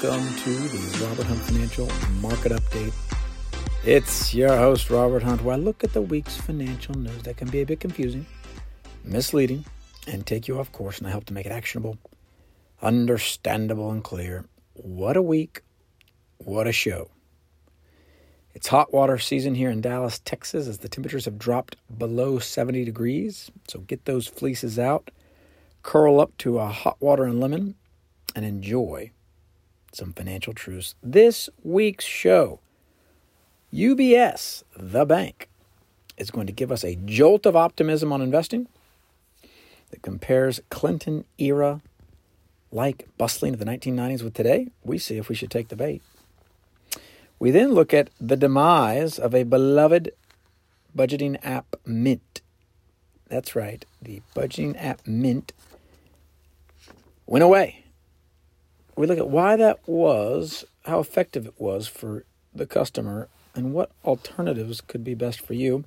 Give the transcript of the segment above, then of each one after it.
Welcome to the Robert Hunt Financial Market Update. It's your host, Robert Hunt, where I look at the week's financial news that can be a bit confusing, misleading, and take you off course, and I help to make it actionable, understandable, and clear. What a week! What a show! It's hot water season here in Dallas, Texas, as the temperatures have dropped below 70 degrees. So get those fleeces out, curl up to a hot water and lemon, and enjoy some financial truths. This week's show, UBS, the bank, is going to give us a jolt of optimism on investing that compares Clinton era like bustling of the 1990s with today. We see if we should take the bait. We then look at the demise of a beloved budgeting app, Mint. That's right, the budgeting app Mint went away. We look at why that was, how effective it was for the customer, and what alternatives could be best for you.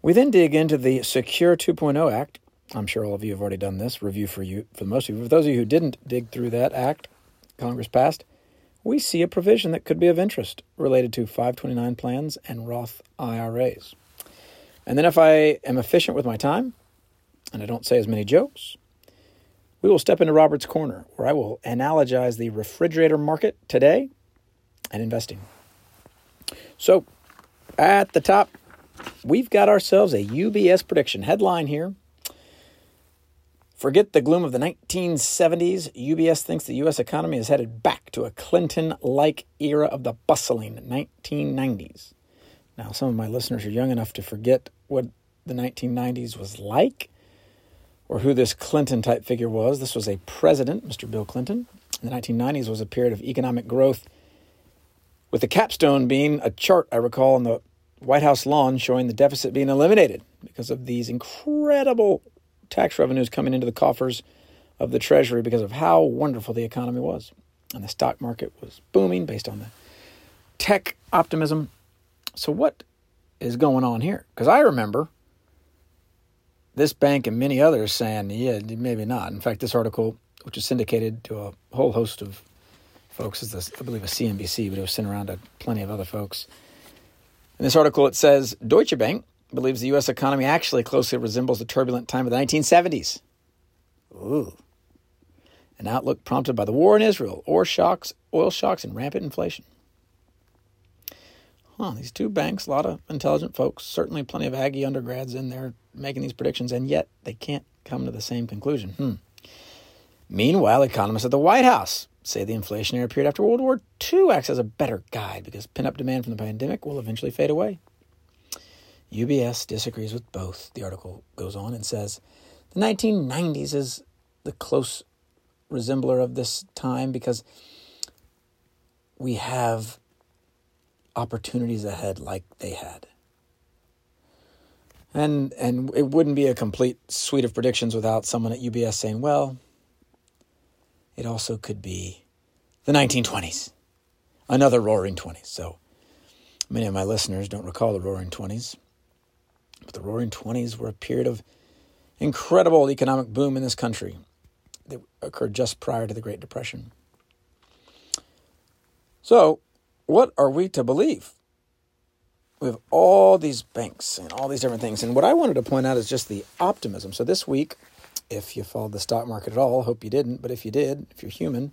We then dig into the Secure 2.0 Act. I'm sure all of you have already done this review for you, for the most of you. For those of you who didn't dig through that act, Congress passed we see a provision that could be of interest related to 529 plans and Roth IRAs. And then, if I am efficient with my time and I don't say as many jokes, we will step into Robert's Corner, where I will analogize the refrigerator market today and investing. So, at the top, we've got ourselves a UBS prediction headline here Forget the gloom of the 1970s. UBS thinks the U.S. economy is headed back to a Clinton like era of the bustling 1990s. Now, some of my listeners are young enough to forget what the 1990s was like or who this Clinton type figure was. This was a president, Mr. Bill Clinton. In The 1990s was a period of economic growth, with the capstone being a chart I recall on the White House lawn showing the deficit being eliminated because of these incredible tax revenues coming into the coffers of the Treasury because of how wonderful the economy was. And the stock market was booming based on the tech optimism. So, what is going on here? Because I remember this bank and many others saying, yeah, maybe not. In fact, this article, which is syndicated to a whole host of folks, is this, I believe, a CNBC, but it was sent around to plenty of other folks. In this article, it says Deutsche Bank believes the U.S. economy actually closely resembles the turbulent time of the 1970s. Ooh. An outlook prompted by the war in Israel, oil shocks, oil shocks, and rampant inflation. Huh, these two banks, a lot of intelligent folks, certainly plenty of Aggie undergrads in there making these predictions, and yet they can't come to the same conclusion. Hmm. Meanwhile, economists at the White House say the inflationary period after World War II acts as a better guide because pent up demand from the pandemic will eventually fade away. UBS disagrees with both. The article goes on and says the 1990s is the close resembler of this time because we have opportunities ahead like they had. And and it wouldn't be a complete suite of predictions without someone at UBS saying, well, it also could be the 1920s, another roaring 20s. So many of my listeners don't recall the roaring 20s. But the roaring 20s were a period of incredible economic boom in this country that occurred just prior to the Great Depression. So, what are we to believe? We have all these banks and all these different things. And what I wanted to point out is just the optimism. So, this week, if you followed the stock market at all, hope you didn't, but if you did, if you're human,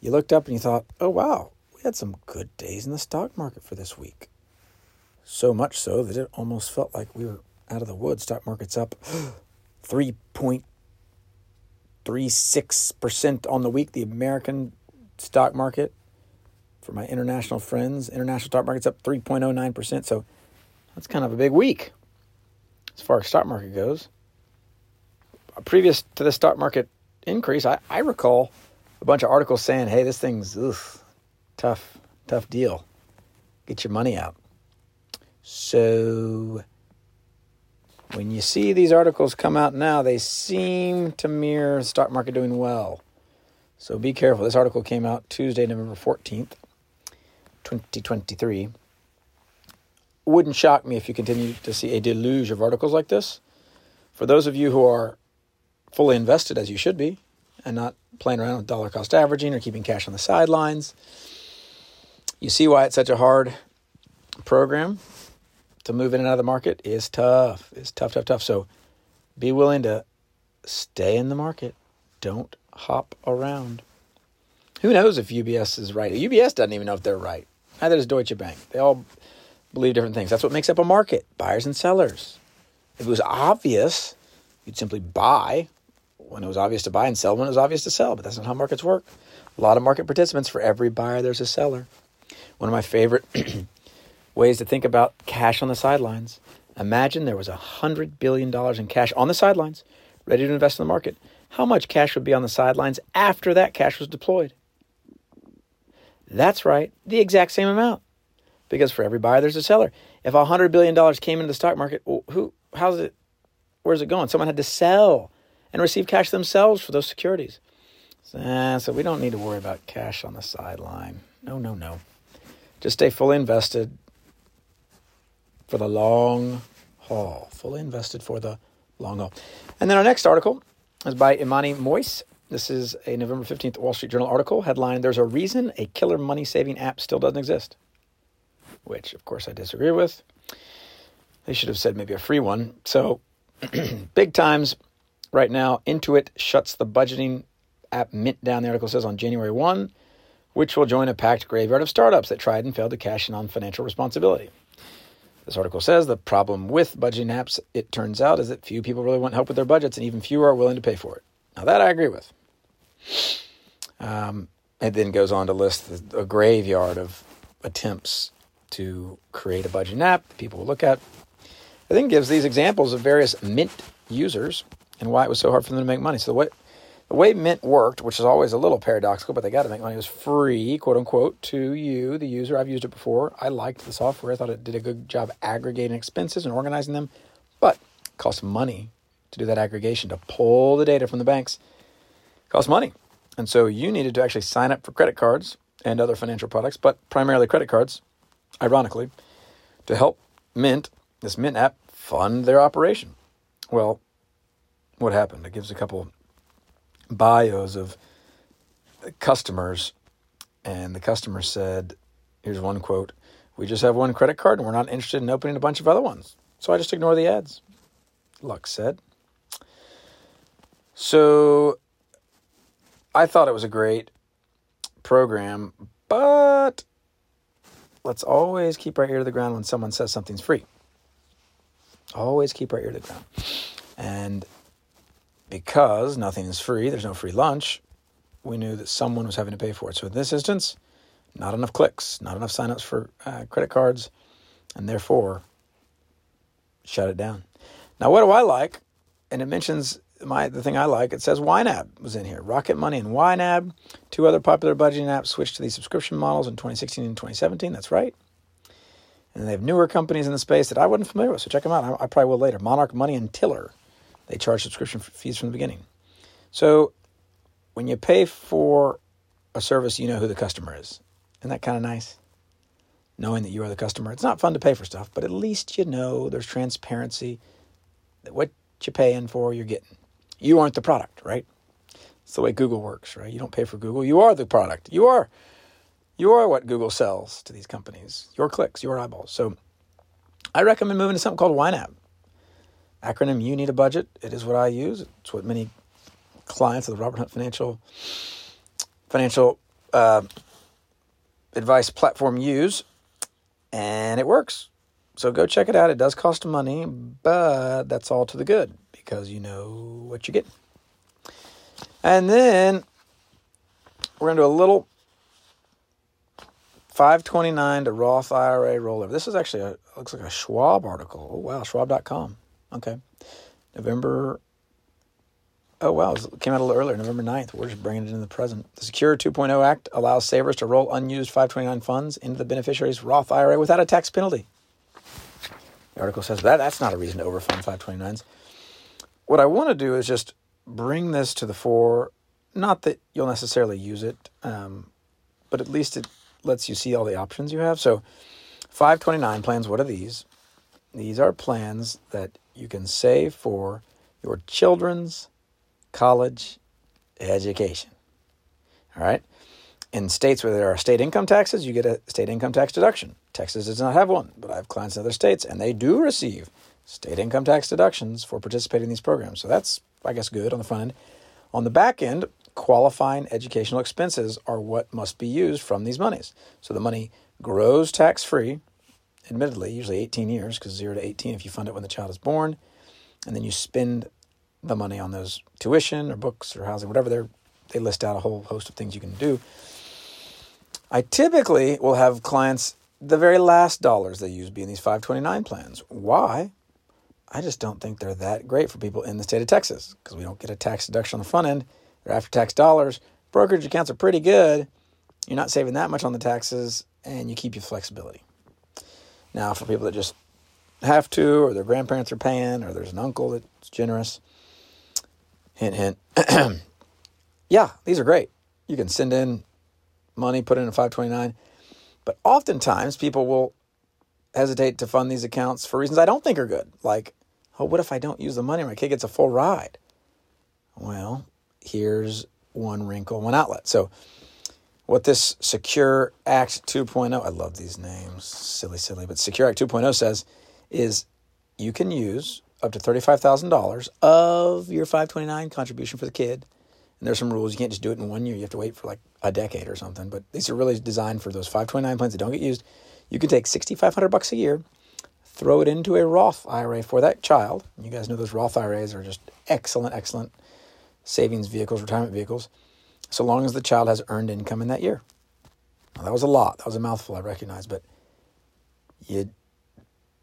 you looked up and you thought, oh, wow, we had some good days in the stock market for this week. So much so that it almost felt like we were out of the woods. Stock market's up 3.36% on the week. The American stock market, for my international friends, international stock market's up 3.09%. So that's kind of a big week as far as stock market goes. Uh, previous to the stock market increase, I, I recall a bunch of articles saying, hey, this thing's ugh, tough, tough deal. Get your money out. So when you see these articles come out now, they seem to mirror the stock market doing well. So be careful. This article came out Tuesday, November 14th, 2023. Wouldn't shock me if you continue to see a deluge of articles like this. For those of you who are fully invested, as you should be, and not playing around with dollar cost averaging or keeping cash on the sidelines. You see why it's such a hard program to move in and out of the market is tough. It's tough, tough, tough. So be willing to stay in the market. Don't hop around. Who knows if UBS is right? UBS doesn't even know if they're right. Neither does Deutsche Bank. They all believe different things. That's what makes up a market buyers and sellers. If it was obvious, you'd simply buy when it was obvious to buy and sell when it was obvious to sell. But that's not how markets work. A lot of market participants, for every buyer, there's a seller. One of my favorite ways to think about cash on the sidelines. Imagine there was $100 billion in cash on the sidelines, ready to invest in the market. How much cash would be on the sidelines after that cash was deployed? That's right, the exact same amount. Because for every buyer, there's a seller. If $100 billion came into the stock market, who, how's it, where's it going? Someone had to sell and receive cash themselves for those securities. So, so we don't need to worry about cash on the sideline. No, no, no. Just stay fully invested for the long haul. Fully invested for the long haul. And then our next article is by Imani Moise. This is a November 15th Wall Street Journal article headline There's a reason a killer money saving app still doesn't exist. Which, of course, I disagree with. They should have said maybe a free one. So, big times right now. Intuit shuts the budgeting app Mint down, the article says, on January 1, which will join a packed graveyard of startups that tried and failed to cash in on financial responsibility. This article says the problem with budgeting apps, it turns out, is that few people really want help with their budgets and even fewer are willing to pay for it. Now, that I agree with. Um, it then goes on to list a graveyard of attempts to create a budgeting app that people will look at. It then gives these examples of various Mint users and why it was so hard for them to make money. So the way the way Mint worked, which is always a little paradoxical, but they got to make money, was free, quote unquote, to you, the user. I've used it before. I liked the software. I thought it did a good job aggregating expenses and organizing them, but it cost money to do that aggregation, to pull the data from the banks. It cost money. And so you needed to actually sign up for credit cards and other financial products, but primarily credit cards, ironically, to help Mint, this Mint app, fund their operation. Well, what happened? It gives a couple bios of customers, and the customer said, here's one quote We just have one credit card and we're not interested in opening a bunch of other ones. So I just ignore the ads. Luck said. So I thought it was a great program, but let's always keep our ear to the ground when someone says something's free. Always keep our ear to the ground. And because nothing is free, there's no free lunch, we knew that someone was having to pay for it. So in this instance, not enough clicks, not enough signups for uh, credit cards, and therefore shut it down. Now, what do I like? And it mentions my the thing I like. It says YNAB was in here. Rocket Money and YNAB, two other popular budgeting apps, switched to these subscription models in 2016 and 2017. That's right. And they have newer companies in the space that I wasn't familiar with, so check them out. I, I probably will later. Monarch Money and Tiller they charge subscription fees from the beginning. So when you pay for a service, you know who the customer is. Isn't that kind of nice? Knowing that you are the customer. It's not fun to pay for stuff, but at least you know there's transparency that what you're paying for, you're getting. You aren't the product, right? It's the way Google works, right? You don't pay for Google. You are the product. You are you are what Google sells to these companies. Your clicks, your eyeballs. So I recommend moving to something called YNAB acronym you need a budget it is what i use it's what many clients of the robert hunt financial financial uh, advice platform use and it works so go check it out it does cost money but that's all to the good because you know what you're getting and then we're going to do a little 529 to Roth IRA rollover. This is actually a looks like a Schwab article. Oh wow, schwab.com. Okay. November. Oh, wow. It came out a little earlier, November 9th. We're just bringing it into the present. The Secure 2.0 Act allows savers to roll unused 529 funds into the beneficiary's Roth IRA without a tax penalty. The article says that that's not a reason to overfund 529s. What I want to do is just bring this to the fore. Not that you'll necessarily use it, um, but at least it lets you see all the options you have. So, 529 plans, what are these? These are plans that you can save for your children's college education. All right? In states where there are state income taxes, you get a state income tax deduction. Texas does not have one, but I have clients in other states, and they do receive state income tax deductions for participating in these programs. So that's, I guess, good on the front end. On the back end, qualifying educational expenses are what must be used from these monies. So the money grows tax free, admittedly, usually 18 years, because 0 to 18 if you fund it when the child is born, and then you spend the money on those tuition or books or housing, whatever they're, they list out a whole host of things you can do. I typically will have clients the very last dollars they use be in these 529 plans. Why? I just don't think they're that great for people in the state of Texas because we don't get a tax deduction on the front end. They're after tax dollars. Brokerage accounts are pretty good. You're not saving that much on the taxes and you keep your flexibility. Now, for people that just have to, or their grandparents are paying, or there's an uncle that's generous, hint, hint. yeah, these are great. You can send in money, put it in a 529. But oftentimes people will hesitate to fund these accounts for reasons I don't think are good. Like, oh, what if I don't use the money? My kid gets a full ride. Well, here's one wrinkle, one outlet. So, what this Secure Act 2.0, I love these names, silly, silly, but Secure Act 2.0 says is you can use up to $35,000 of your 529 contribution for the kid. And there's some rules. You can't just do it in one year. You have to wait for like a decade or something. But these are really designed for those 529 plans that don't get used. You can take 6500 bucks a year, throw it into a Roth IRA for that child. You guys know those Roth IRAs are just excellent, excellent savings vehicles, retirement vehicles, so long as the child has earned income in that year. Now, that was a lot. That was a mouthful, I recognize, but you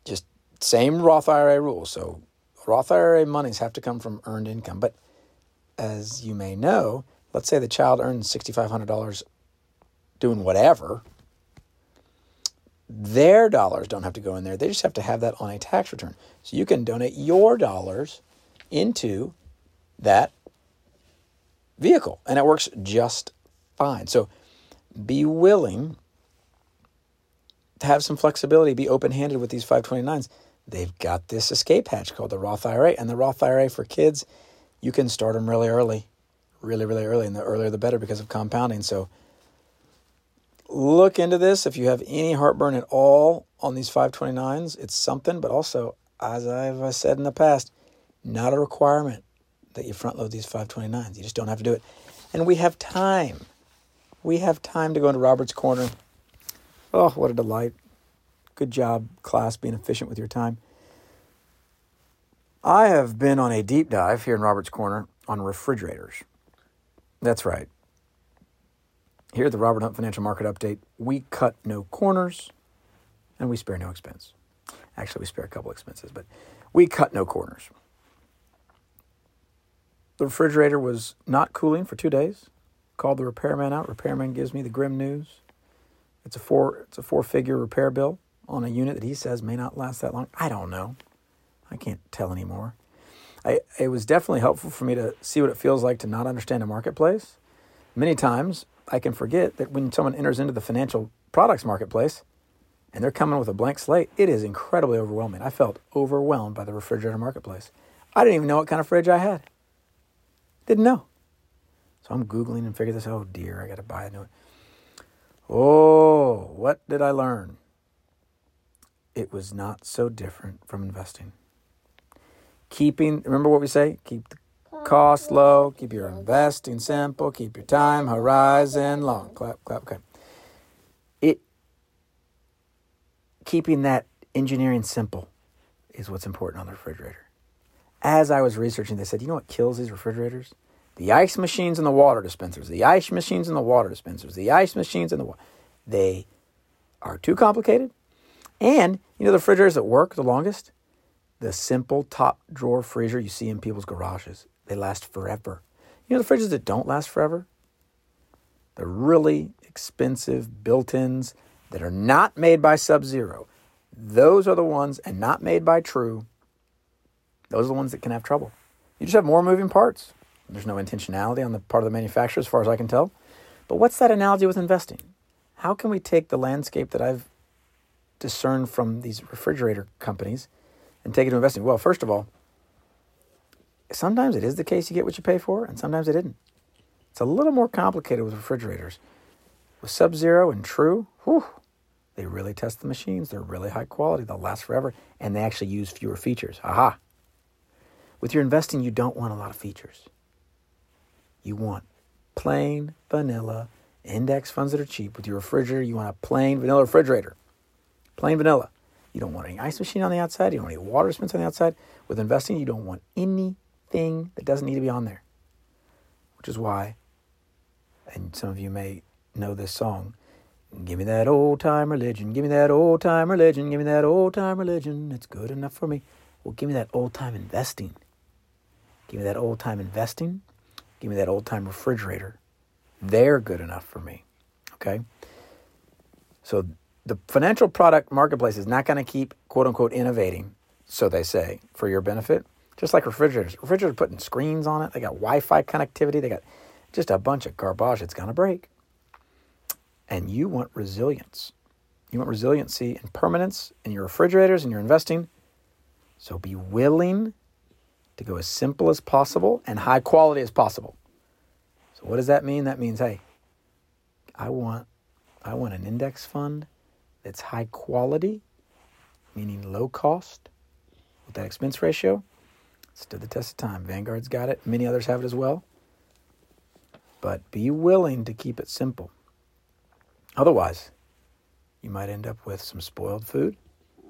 just same Roth IRA rules. So Roth IRA monies have to come from earned income. But as you may know, let's say the child earns $6,500 doing whatever, their dollars don't have to go in there. They just have to have that on a tax return. So you can donate your dollars into that vehicle, and it works just fine. So be willing to have some flexibility, be open handed with these 529s. They've got this escape hatch called the Roth IRA, and the Roth IRA for kids, you can start them really early, really, really early, and the earlier the better because of compounding. So look into this if you have any heartburn at all on these 529s. It's something, but also, as I've said in the past, not a requirement that you front load these 529s. You just don't have to do it. And we have time. We have time to go into Robert's Corner. Oh, what a delight. Good job, class, being efficient with your time. I have been on a deep dive here in Robert's Corner on refrigerators. That's right. Here at the Robert Hunt Financial Market Update, we cut no corners and we spare no expense. Actually, we spare a couple expenses, but we cut no corners. The refrigerator was not cooling for two days. Called the repairman out. Repairman gives me the grim news. It's a four it's a four figure repair bill on a unit that he says may not last that long. I don't know. I can't tell anymore. I, it was definitely helpful for me to see what it feels like to not understand a marketplace. Many times I can forget that when someone enters into the financial products marketplace and they're coming with a blank slate, it is incredibly overwhelming. I felt overwhelmed by the refrigerator marketplace. I didn't even know what kind of fridge I had. Didn't know. So I'm Googling and figure this, out. oh dear, I got to buy a new one. Oh, what did I learn? It was not so different from investing. Keeping, remember what we say? Keep the cost low, keep your investing simple, keep your time horizon long. Clap, clap, clap. It, keeping that engineering simple is what's important on the refrigerator as I was researching, they said, you know what kills these refrigerators? The ice machines and the water dispensers, the ice machines and the water dispensers, the ice machines and the water. They are too complicated. And you know the refrigerators that work the longest? The simple top drawer freezer you see in people's garages. They last forever. You know the fridges that don't last forever? The really expensive built ins that are not made by Sub Zero. Those are the ones, and not made by True, those are the ones that can have trouble. You just have more moving parts. There's no intentionality on the part of the manufacturer, as far as I can tell. But what's that analogy with investing? How can we take the landscape that I've discerned from these refrigerator companies and take it to investing? Well, first of all, sometimes it is the case you get what you pay for, and sometimes it isn't. It's a little more complicated with refrigerators. With Sub Zero and True, whew, they really test the machines. They're really high quality. They'll last forever, and they actually use fewer features. Aha! With your investing, you don't want a lot of features. You want plain vanilla index funds that are cheap. With your refrigerator, you want a plain vanilla refrigerator. Plain vanilla. You don't want any ice machine on the outside. You don't want any water dispense on the outside. With investing, you don't want that doesn't need to be on there. Which is why and some of you may know this song. Give me that old time religion, give me that old time religion, give me that old time religion. It's good enough for me. Well, give me that old time investing. Give me that old time investing. Give me that old time refrigerator. They're good enough for me. Okay? So the financial product marketplace is not going to keep quote unquote innovating, so they say, for your benefit. Just like refrigerators. Refrigerators putting screens on it. They got Wi Fi connectivity. They got just a bunch of garbage. It's going to break. And you want resilience. You want resiliency and permanence in your refrigerators and your investing. So be willing to go as simple as possible and high quality as possible. So what does that mean? That means, hey, I want I want an index fund that's high quality, meaning low cost, with that expense ratio. Stood the test of time. Vanguard's got it. Many others have it as well but be willing to keep it simple. Otherwise, you might end up with some spoiled food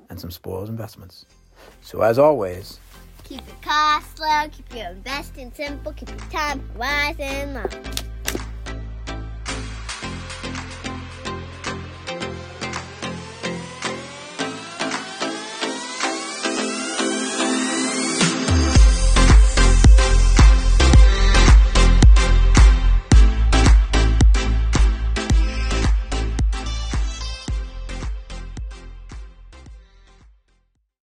and some spoiled investments. So, as always, keep your costs low, keep your investing simple, keep your time horizon long.